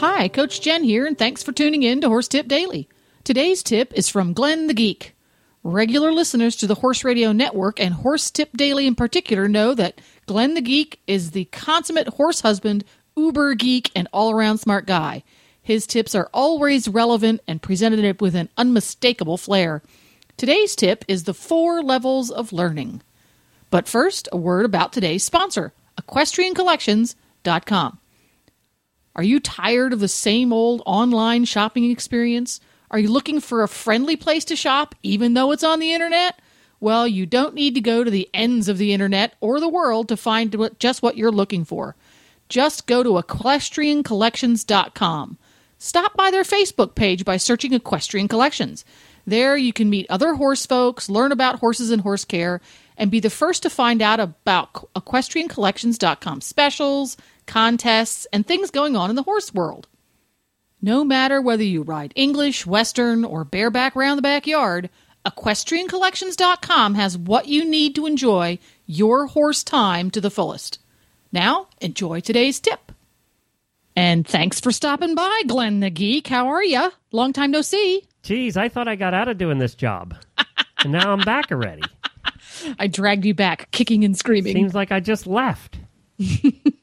Hi, Coach Jen here, and thanks for tuning in to Horse Tip Daily. Today's tip is from Glenn the Geek. Regular listeners to the Horse Radio Network and Horse Tip Daily in particular know that Glenn the Geek is the consummate horse husband, uber geek, and all around smart guy. His tips are always relevant and presented with an unmistakable flair. Today's tip is the four levels of learning. But first, a word about today's sponsor, EquestrianCollections.com. Are you tired of the same old online shopping experience? Are you looking for a friendly place to shop, even though it's on the internet? Well, you don't need to go to the ends of the internet or the world to find just what you're looking for. Just go to equestriancollections.com. Stop by their Facebook page by searching Equestrian Collections. There you can meet other horse folks, learn about horses and horse care, and be the first to find out about equestriancollections.com specials, contests, and things going on in the horse world. No matter whether you ride English, Western, or bareback round the backyard, equestriancollections.com has what you need to enjoy your horse time to the fullest. Now, enjoy today's tip. And thanks for stopping by, Glenn the Geek. How are you? Long time no see. Geez, I thought I got out of doing this job. and now I'm back already. I dragged you back, kicking and screaming. Seems like I just left.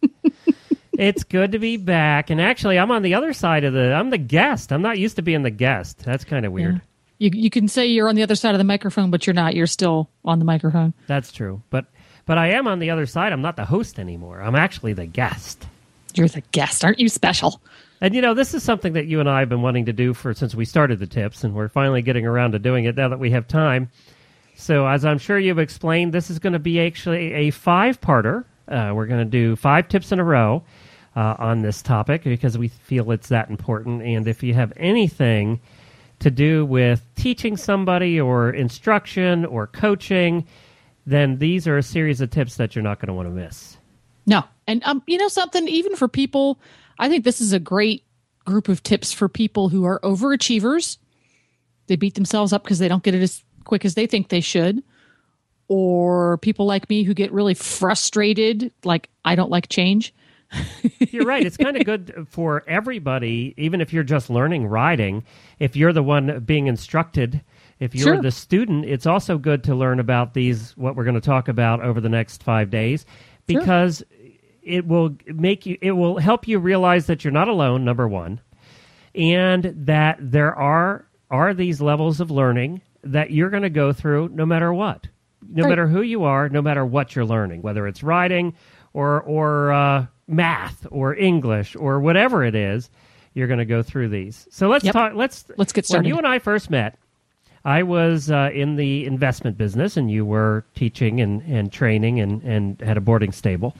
it's good to be back. And actually, I'm on the other side of the. I'm the guest. I'm not used to being the guest. That's kind of weird. Yeah. You you can say you're on the other side of the microphone, but you're not. You're still on the microphone. That's true. But but I am on the other side. I'm not the host anymore. I'm actually the guest. You're the guest, aren't you? Special. And you know, this is something that you and I have been wanting to do for since we started the tips, and we're finally getting around to doing it now that we have time. So, as I'm sure you've explained, this is going to be actually a five-parter. Uh, we're going to do five tips in a row uh, on this topic because we feel it's that important. And if you have anything to do with teaching somebody or instruction or coaching, then these are a series of tips that you're not going to want to miss. No, and um, you know something, even for people, I think this is a great group of tips for people who are overachievers. They beat themselves up because they don't get it as quick as they think they should. Or people like me who get really frustrated, like I don't like change. You're right. It's kind of good for everybody, even if you're just learning riding. If you're the one being instructed, if you're Sure. the student, it's also good to learn about these, what we're going to talk about over the next five days, Sure. because it will make you, it will help you realize that you're not alone, number one, and that there are are these levels of learning that you're going to go through no matter what, no Right. matter who you are, no matter what you're learning, whether it's riding or or uh, math or English or whatever it is, you're going to go through these. So let's Yep. talk. Let's Let's get started. When you and I first met, I was uh, in the investment business, and you were teaching and, and training and, and had a boarding stable.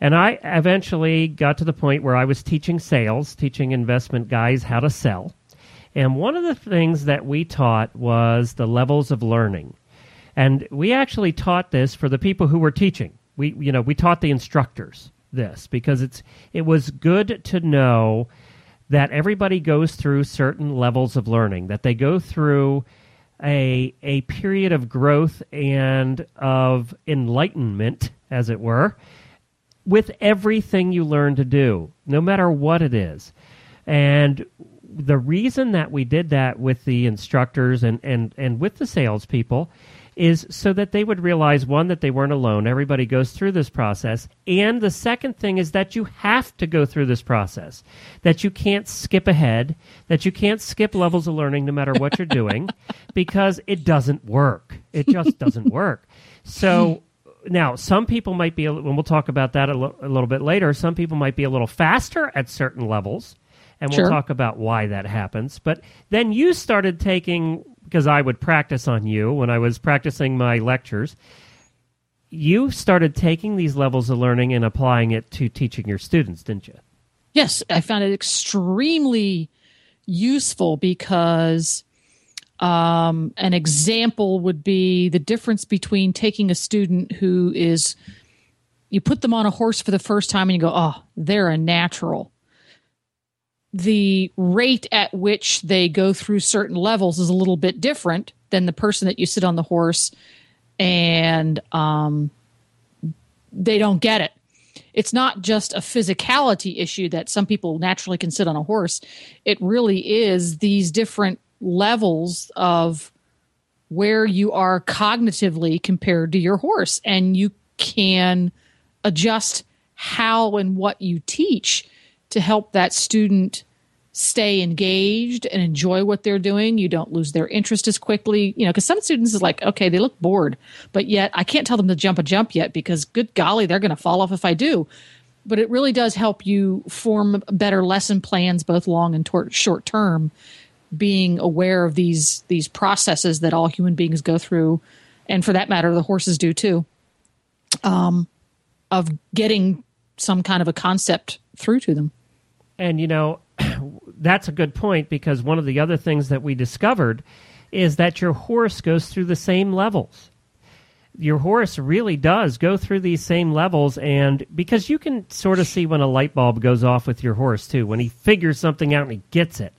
And I eventually got to the point where I was teaching sales, teaching investment guys how to sell. And one of the things that we taught was the levels of learning. And we actually taught this for the people who were teaching. We, you know, we taught the instructors this because it's it was good to know that everybody goes through certain levels of learning, that they go through a a period of growth and of enlightenment, as it were, with everything you learn to do, no matter what it is. And the reason that we did that with the instructors and, and, and with the salespeople is so that they would realize one that they weren't alone. Everybody goes through this process, and the second thing is that you have to go through this process. That you can't skip ahead. That you can't skip levels of learning, no matter what you're doing, because it doesn't work. It just doesn't work. So now some people might be, a- and we'll talk about that a little bit later. Some people might be a little faster at certain levels, and we'll Sure. talk about why that happens. But then you started taking because I would practice on you when I was practicing my lectures. You started taking these levels of learning and applying it to teaching your students, didn't you? Yes, I found it extremely useful because um, an example would be the difference between taking a student who is, you put them on a horse for the first time and you go, oh, they're a natural. The rate at which they go through certain levels is a little bit different than the person that you sit on the horse and um, they don't get it. It's not just a physicality issue that some people naturally can sit on a horse. It really is these different levels of where you are cognitively compared to your horse and you can adjust how and what you teach to help that student stay engaged and enjoy what they're doing. You don't lose their interest as quickly, you know, because some students is like, okay, they look bored, but yet I can't tell them to jump a jump yet because good golly, they're going to fall off if I do. But it really does help you form better lesson plans, both long and tor- short term, being aware of these these processes that all human beings go through, and for that matter, the horses do too. Um, of getting some kind of a concept through to them. And you know, that's a good point because one of the other things that we discovered is that your horse goes through the same levels. Your horse really does go through these same levels, and because you can sort of see when a light bulb goes off with your horse too, when he figures something out and he gets it.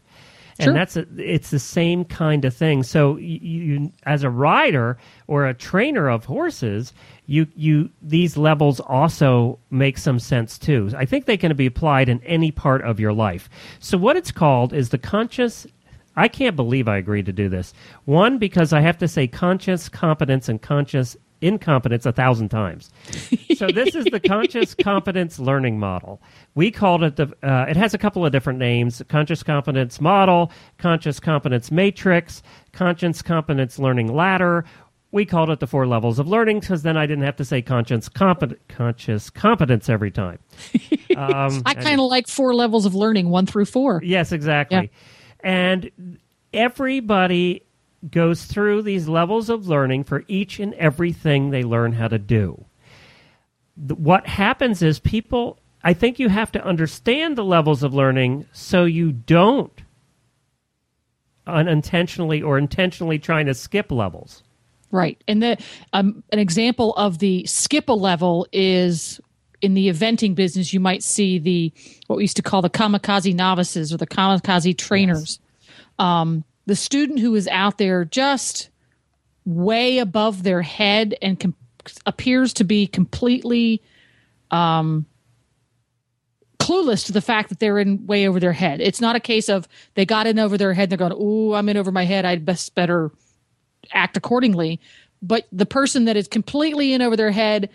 And that's a, it's the same kind of thing. So you, you, as a rider or a trainer of horses, you you these levels also make some sense too. I think they can be applied in any part of your life. So what it's called is the conscious I can't believe I agreed to do this. One because I have to say conscious competence and conscious incompetence a thousand times. so this is the conscious competence learning model. We called it the. Uh, it has a couple of different names: conscious competence model, conscious competence matrix, conscious competence learning ladder. We called it the four levels of learning because then I didn't have to say conscious compet- conscious competence every time. Um, I kind of like four levels of learning, one through four. Yes, exactly. Yeah. And everybody goes through these levels of learning for each and everything they learn how to do. What happens is people, I think you have to understand the levels of learning so you don't unintentionally or intentionally trying to skip levels. Right. And the um, an example of the skip a level is in the eventing business you might see the what we used to call the kamikaze novices or the kamikaze trainers. Yes. Um, the student who is out there just way above their head and com- appears to be completely um, clueless to the fact that they're in way over their head. It's not a case of they got in over their head. They're going, "Ooh, I'm in over my head. I'd best better act accordingly." But the person that is completely in over their head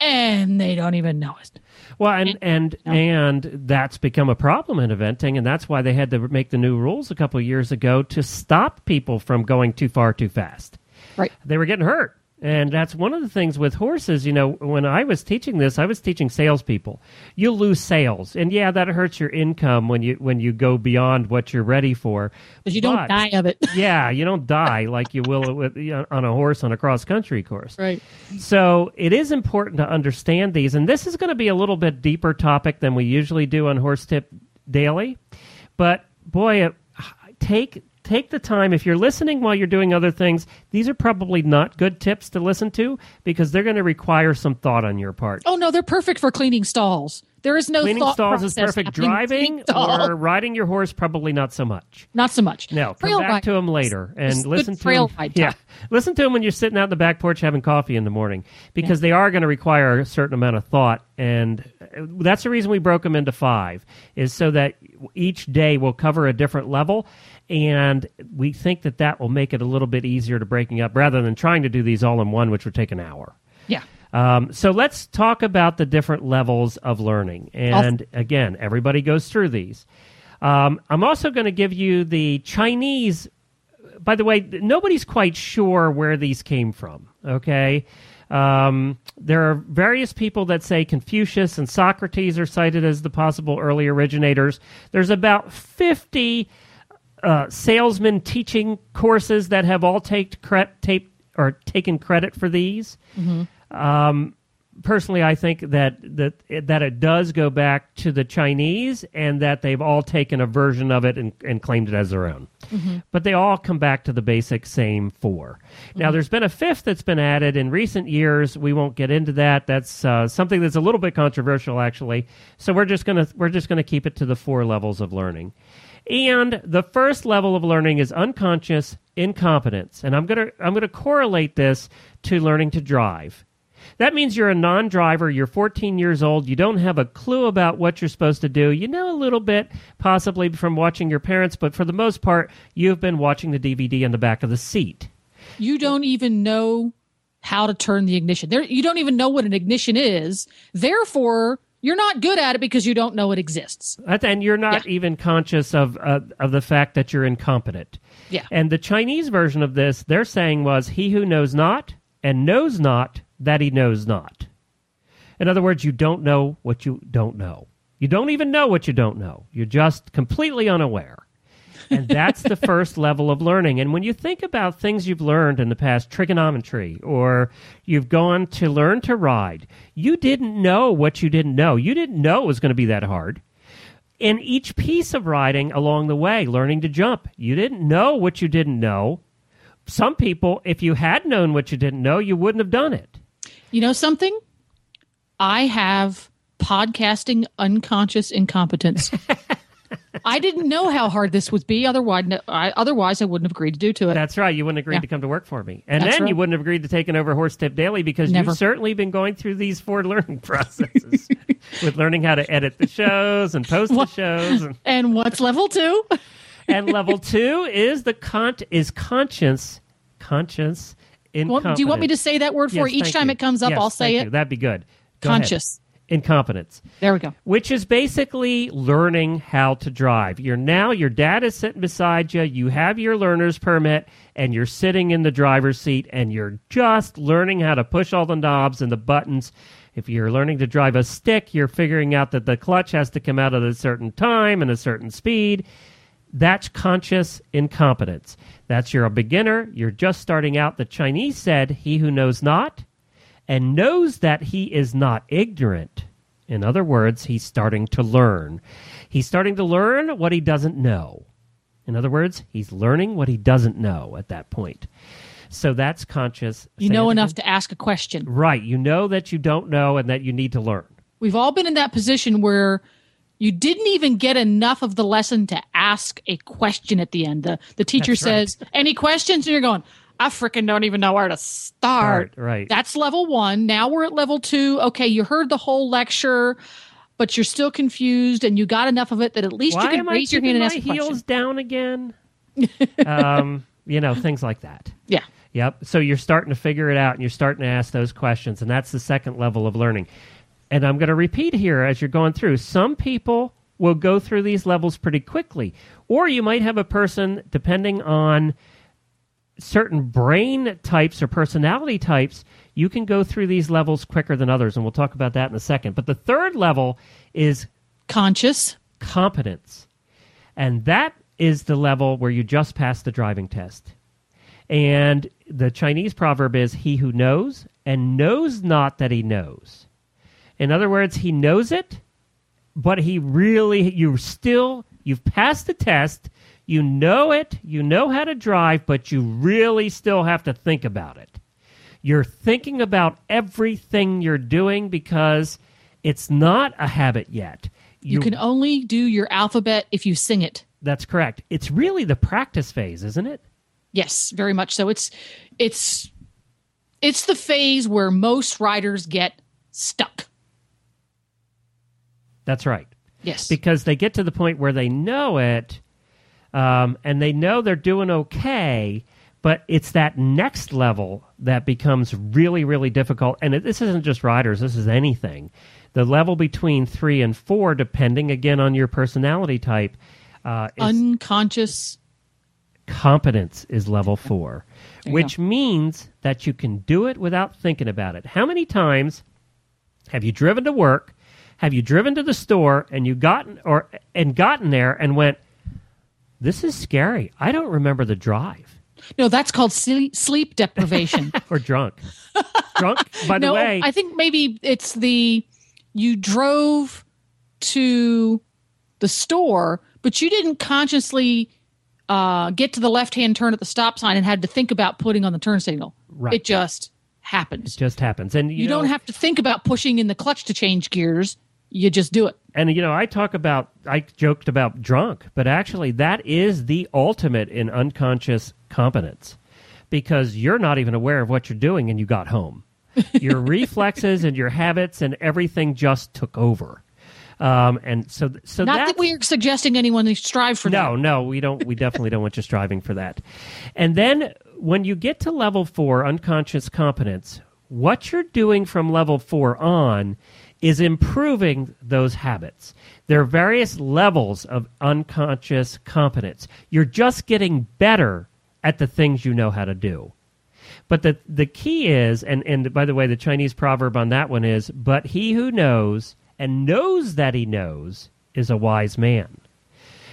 and they don't even know it. Well, and and no. and that's become a problem in eventing, and that's why they had to make the new rules a couple of years ago to stop people from going too far too fast. Right. They were getting hurt. And that's one of the things with horses. You know, when I was teaching this, I was teaching salespeople. You lose sales, and yeah, that hurts your income when you when you go beyond what you're ready for. But you don't die of it. yeah, you don't die like you will with, you know, on a horse on a cross country course. Right. So it is important to understand these, and this is going to be a little bit deeper topic than we usually do on Horse Tip Daily. But boy, it, take take the time if you're listening while you're doing other things these are probably not good tips to listen to because they're going to require some thought on your part. Oh no they're perfect for cleaning stalls. There is no cleaning stalls is perfect. driving or riding your horse probably not so much. Not so much. No come back ride. to them later and listen to them. yeah. listen to them when you're sitting out in the back porch having coffee in the morning because yeah. they are going to require a certain amount of thought and uh, that's the reason we broke them into five is so that each day will cover a different level and we think that that will make it a little bit easier to breaking up rather than trying to do these all in one, which would take an hour. Yeah. Um, so let's talk about the different levels of learning. And again, everybody goes through these. Um, I'm also going to give you the Chinese. By the way, nobody's quite sure where these came from. Okay. Um, there are various people that say Confucius and Socrates are cited as the possible early originators. There's about 50 uh, salesman teaching courses that have all take cre- tape or taken credit for these. Mm-hmm. Um, personally, I think that that that it does go back to the Chinese, and that they've all taken a version of it and, and claimed it as their own. But they all come back to the basic same 4 Now, there's been a fifth that's been added in recent years. We won't get into that. That's uh, something that's a little bit controversial, actually. So we're just gonna we're just gonna keep it to the four levels of learning. And the first level of learning is unconscious incompetence, and I'm gonna I'm gonna correlate this to learning to drive. That means you're a non driver, you're 14 years old, you don't have a clue about what you're supposed to do. You know a little bit, possibly from watching your parents, but for the most part, you've been watching the DVD in the back of the seat. You don't even know how to turn the ignition. There, you don't even know what an ignition is. Therefore, you're not good at it because you don't know it exists. And you're not Yeah. even conscious of, uh, of the fact that you're incompetent. Yeah. And the Chinese version of this, they're saying was, He who knows not and knows not that he knows not. In other words, you don't know what you don't know. You don't even know what you don't know. You're just completely unaware. And that's the first level of learning. And when you think about things you've learned in the past, trigonometry, or you've gone to learn to ride, you didn't know what you didn't know. You didn't know it was going to be that hard. In each piece of riding along the way, learning to jump, you didn't know what you didn't know. Some people, if you had known what you didn't know, you wouldn't have done it. You know something? I have podcasting unconscious incompetence. I didn't know how hard this would be. Otherwise, I, otherwise I wouldn't have agreed to do to it. That's right. You wouldn't have agreed Yeah. to come to work for me. And That's then you wouldn't have agreed to taking over Horse Tip Daily because Never. you've certainly been going through these four learning processes with learning how to edit the shows and post the shows. And, and what's level two? and level two is the con- is conscience, conscience, Well, do you want me to say that word for Yes. Each time you. it comes up, Yes, I'll say it. you. That'd be good. Go ahead. Incompetence. There we go. which is basically learning how to drive. You're now your dad is sitting beside you, you have your learner's permit and you're sitting in the driver's seat and you're just learning how to push all the knobs and the buttons. If you're learning to drive a stick, you're figuring out that the clutch has to come out at a certain time and a certain speed. That's conscious incompetence. That's you're a beginner, you're just starting out. The Chinese said, He who knows not and knows that he is not ignorant. In other words, he's starting to learn. He's starting to learn what he doesn't know. In other words, he's learning what he doesn't know at that point. So that's conscious. You Say know enough again. to ask a question. Right. You know that you don't know and that you need to learn. We've all been in that position where you didn't even get enough of the lesson to ask a question at the end. The the teacher right. says, "Any questions?" and you're going, "I freaking don't even know where to start." Start, right. That's level 1. Now we're at level 2. Okay, you heard the whole lecture, but you're still confused and you got enough of it that at least Why you can raise your hand and my ask a heels down again? um, you know, things like that. Yeah. Yep. So you're starting to figure it out and you're starting to ask those questions. And that's the second level of learning. And I'm going to repeat here as you're going through. Some people will go through these levels pretty quickly. Or you might have a person, depending on certain brain types or personality types, you can go through these levels quicker than others. And we'll talk about that in a second. But the third level is Conscious. competence. And that is the level where you just passed the driving test. And the Chinese proverb is he who knows and knows not that he knows. In other words, he knows it, but he really, you still, you've passed the test, you know it, you know how to drive, but you really still have to think about it. You're thinking about everything you're doing because it's not a habit yet. You can only do your alphabet if you sing it. That's correct. It's really the practice phase, isn't it? Yes, very much so. It's it's it's the phase where most riders get stuck. That's right. Yes. Because they get to the point where they know it um, and they know they're doing okay, but it's that next level that becomes really, really difficult. And it, this isn't just riders, this is anything. The level between three and four, depending again on your personality type, uh, is Unconscious. competence is level four, which means that you can do it without thinking about it. How many times have you driven to work? Have you driven to the store and you gotten or and gotten there and went, "This is scary. I don't remember the drive." No, that's called sleep, deprivation. or drunk. drunk, by no, the way. I think maybe it's the you drove to the store, but you didn't consciously uh, get to the left hand turn at the stop sign and had to think about putting on the turn signal. Right. It just happens. it just happens. And you, you know, don't have to think about pushing in the clutch to change gears. You just do it. and you know, I talk about I joked about drunk, but actually that is the ultimate in unconscious competence. Because you're not even aware of what you're doing and you got home. Your reflexes and your habits and everything just took over. Um, and so, so Not that we are suggesting anyone to strive for no, that. no, we don't. We definitely don't want you striving for that. And then when you get to level four, unconscious competence, what you're doing from level four on is improving those habits. There are various levels of unconscious competence. You're just getting better at the things you know how to do. But the the key is, and and by the way, the Chinese proverb on that one is, "But he who knows and knows that he knows is a wise man."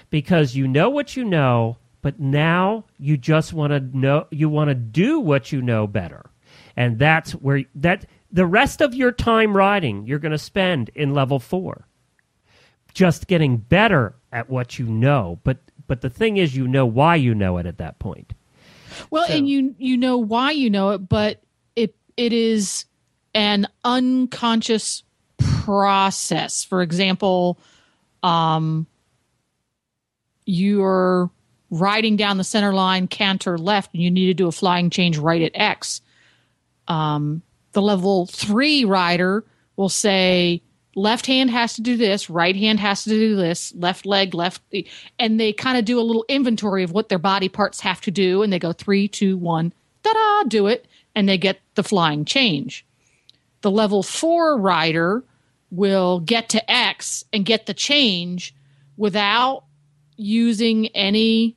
Because you know what you know, but now you just want to know, you want to do what you know better, and that's where that the rest of your time riding you're going to spend in level four, just getting better at what you know. But but the thing is, you know why you know it at that point. Well, So- and you you know why you know it, but it it is an unconscious process. For example, um, you're riding down the center line, canter left, and you need to do a flying change right at X. Um, the level three rider will say left hand has to do this, right hand has to do this, left leg, left, and they kind of do a little inventory of what their body parts have to do, and they go three, two, one, da da, do it, and they get the flying change. The level four rider will get to X and get the change without using any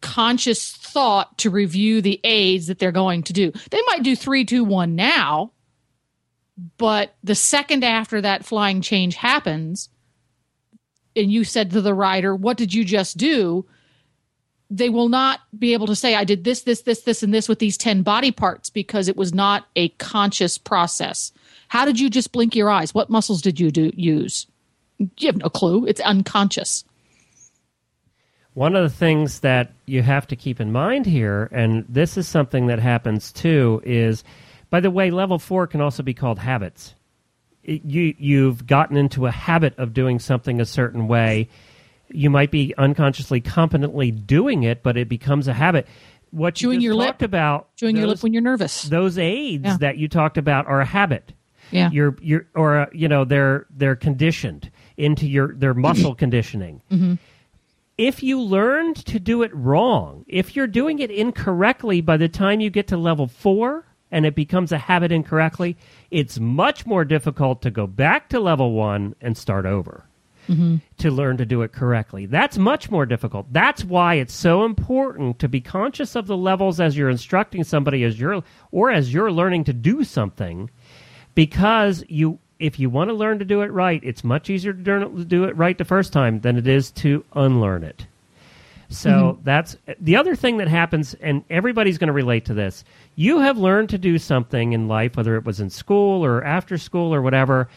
conscious thought to review the aids that they're going to do. They might do three, two, one now, but the second after that flying change happens, and you said to the rider, What did you just do? They will not be able to say, I did this, this, this, this, and this with these 10 body parts because it was not a conscious process. How did you just blink your eyes? What muscles did you do, use? You have no clue. It's unconscious. One of the things that you have to keep in mind here, and this is something that happens too, is by the way, level four can also be called habits. It- you you've gotten into a habit of doing something a certain way. You might be unconsciously competently doing it, but it becomes a habit. What Chewing you your just lip. talked about, Chewing your those- lip when you're nervous. those aids Yeah. that you talked about are a habit Yeah. you're you're or uh, you know they're they're conditioned into your their muscle conditioning if you learned to do it wrong if you're doing it incorrectly by the time you get to level 4 and it becomes a habit incorrectly it's much more difficult to go back to level 1 and start over mm-hmm. to learn to do it correctly. That's much more difficult. That's why it's so important to be conscious of the levels as you're instructing somebody as you're or as you're learning to do something because you if you want to learn to do it right, it's much easier to do it right the first time than it is to unlearn it. So mm-hmm. that's the other thing that happens, and everybody's going to relate to this. You have learned to do something in life, whether it was in school or after school or whatever,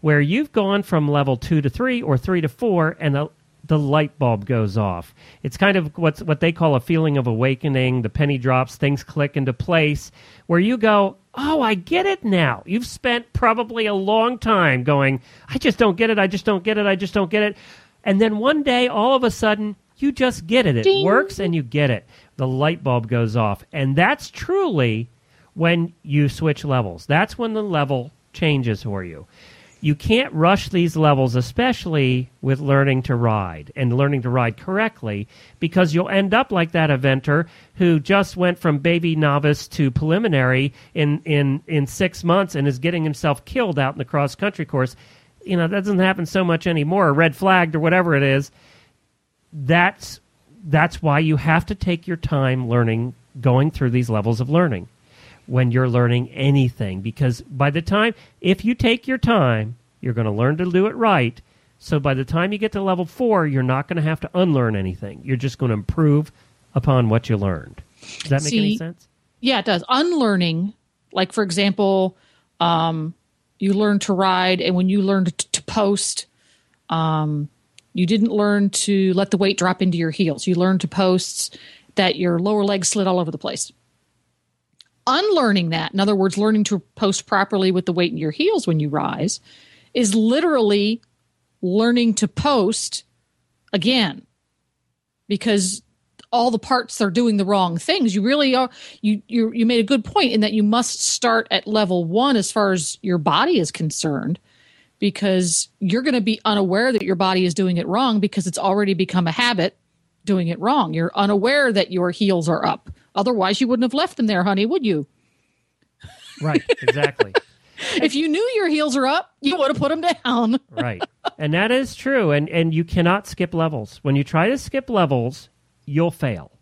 where you've gone from level two to three or three to four, and the, the light bulb goes off. It's kind of what's what they call a feeling of awakening. The penny drops, things click into place, where you go, "Oh, I get it now." You've spent probably a long time going, "I just don't get it. I just don't get it. I just don't get it," and then one day, all of a sudden, you just get it. It Ding. works, and you get it. The light bulb goes off, and that's truly when you switch levels. That's when the level changes for you you can't rush these levels, especially with learning to ride and learning to ride correctly, because you'll end up like that eventer who just went from baby novice to preliminary in, in, in six months and is getting himself killed out in the cross country course. You know, that doesn't happen so much anymore, or red flagged or whatever it is. That's that's why you have to take your time learning going through these levels of learning when you're learning anything because by the time if you take your time you're going to learn to do it right so by the time you get to level 4 you're not going to have to unlearn anything you're just going to improve upon what you learned Does that make See, any sense? Yeah, it does. Unlearning, like for example, um, you learn to ride, and when you learned to, to post, um, you didn't learn to let the weight drop into your heels. You learned to post that your lower leg slid all over the place. Unlearning that, in other words, learning to post properly with the weight in your heels when you rise, is literally learning to post again because all the parts are doing the wrong things. You really are. You you you made a good point in that you must start at level one as far as your body is concerned, because you're going to be unaware that your body is doing it wrong because it's already become a habit doing it wrong. You're unaware that your heels are up. Otherwise, you wouldn't have left them there, honey, would you? Right, exactly. if you knew your heels are up, you would have put them down. right. And that is true. And and you cannot skip levels. When you try to skip levels, you'll fail.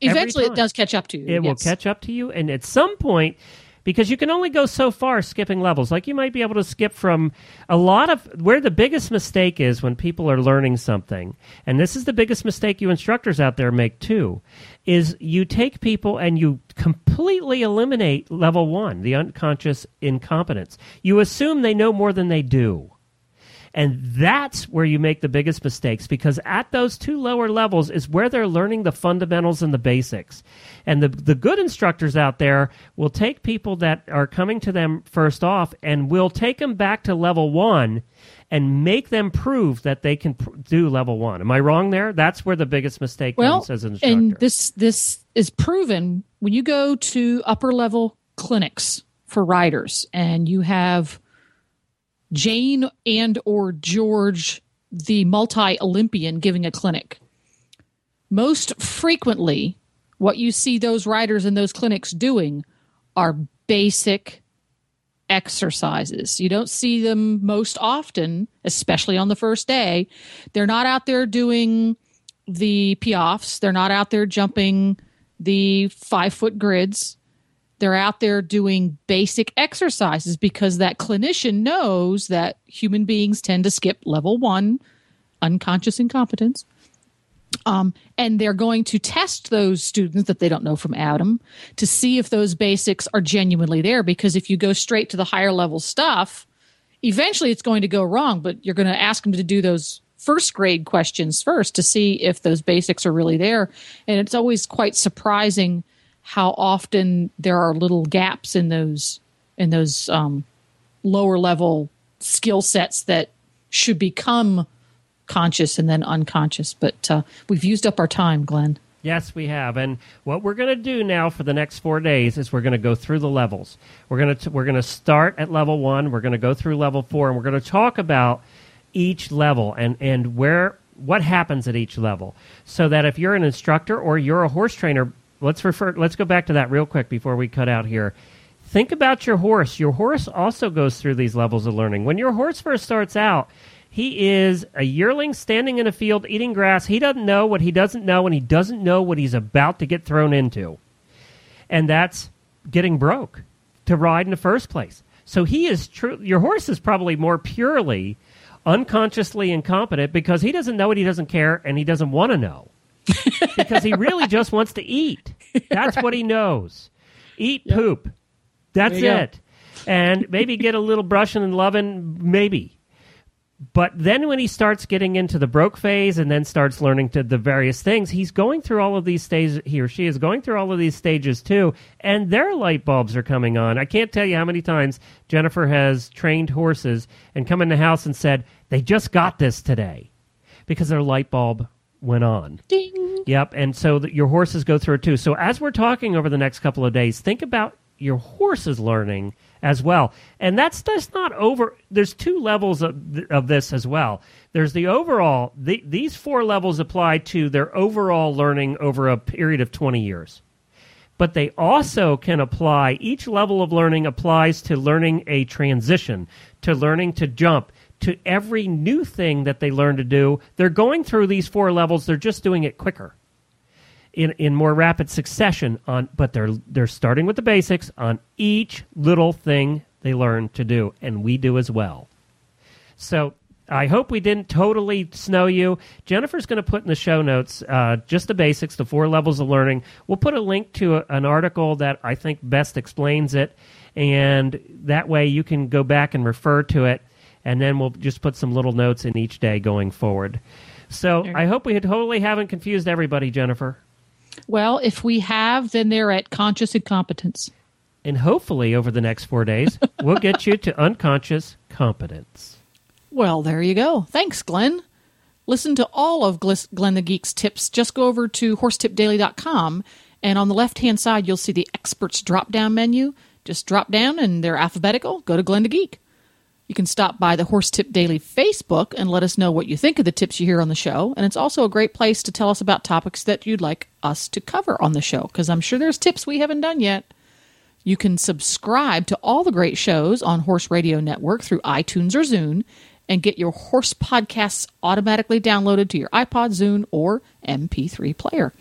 Eventually, it does catch up to you. It will catch up to you, and at some point, because you can only go so far skipping levels. Like you might be able to skip from a lot of where the biggest mistake is when people are learning something, and this is the biggest mistake you instructors out there make too, is you take people and you completely eliminate level one, the unconscious incompetence. You assume they know more than they do. And that's where you make the biggest mistakes because at those two lower levels is where they're learning the fundamentals and the basics. And the, the good instructors out there will take people that are coming to them first off and will take them back to level one and make them prove that they can pr- do level one. Am I wrong there? That's where the biggest mistake well, comes as an instructor. and this this is proven when you go to upper level clinics for riders, and you have Jane and or George, the multi Olympian, giving a clinic. Most frequently, what you see those riders in those clinics doing are basic exercises. You don't see them most often, especially on the first day. They're not out there doing the piaffes. They're not out there jumping the five foot grids. They're out there doing basic exercises because that clinician knows that human beings tend to skip level one, unconscious incompetence. Um, and they're going to test those students that they don't know from Adam to see if those basics are genuinely there. Because if you go straight to the higher level stuff, eventually it's going to go wrong. But you're going to ask them to do those first grade questions first to see if those basics are really there. And it's always quite surprising how often there are little gaps in those in those um, lower level skill sets that should become conscious and then unconscious. But uh, we've used up our time, Glenn. Yes, we have. And what we're going to do now for the next four days is we're going to go through the levels. We're going to we're going to start at level one. We're going to go through level four, and we're going to talk about each level and and where what happens at each level, so that if you're an instructor or you're a horse trainer, let's refer. Let's go back to that real quick before we cut out here. Think about your horse. Your horse also goes through these levels of learning. When your horse first starts out, he is a yearling standing in a field eating grass. He doesn't know what he doesn't know, and he doesn't know what he's about to get thrown into. And that's getting broke to ride in the first place. So he is true. Your horse is probably more purely unconsciously incompetent because he doesn't know what he doesn't care and he doesn't want to know because he really just wants to eat. That's what he knows. Eat poop. That's you go. it. And maybe get a little brushing and loving, maybe. But then when he starts getting into the broke phase and then starts learning to the various things, he's going through all of these stages. He or she is going through all of these stages too, and their light bulbs are coming on. I can't tell you how many times Jennifer has trained horses and come in the house and said they just got this today because their light bulb went on. Ding. Yep, and so that your horses go through it too. So as we're talking over the next couple of days, think about your horses learning as well. And that's that's not over. There's two levels of, of this as well. There's the overall. The, these four levels apply to their overall learning over a period of 20 years. But they also can apply. Each level of learning applies to learning a transition, to learning to jump, to every new thing that they learn to do. They're going through these four levels. They're just doing it quicker in, in more rapid succession on but they're they're starting with the basics on each little thing they learn to do and we do as well so I hope we didn't totally snow you. Jennifer's going to put in the show notes uh, just the basics, the four levels of learning. We'll put a link to a, an article that I think best explains it, and that way you can go back and refer to it, and then we'll just put some little notes in each day going forward. So I hope we totally haven't confused everybody, Jennifer. Well, if we have, then they're at conscious incompetence. And hopefully, over the next four days, we'll get you to unconscious competence. Well, there you go. Thanks, Glenn. Listen to all of Glenn the Geek's tips. Just go over to horsetipdaily.com, and on the left hand side, you'll see the experts drop down menu. Just drop down, and they're alphabetical. Go to Glenn the Geek. You can stop by the Horse Tip Daily Facebook and let us know what you think of the tips you hear on the show. And it's also a great place to tell us about topics that you'd like us to cover on the show, because I'm sure there's tips we haven't done yet. You can subscribe to all the great shows on Horse Radio Network through iTunes or Zune and get your horse podcasts automatically downloaded to your iPod, Zune, or MP3 player.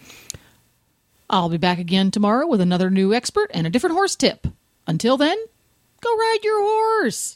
I'll be back again tomorrow with another new expert and a different horse tip. Until then, go ride your horse!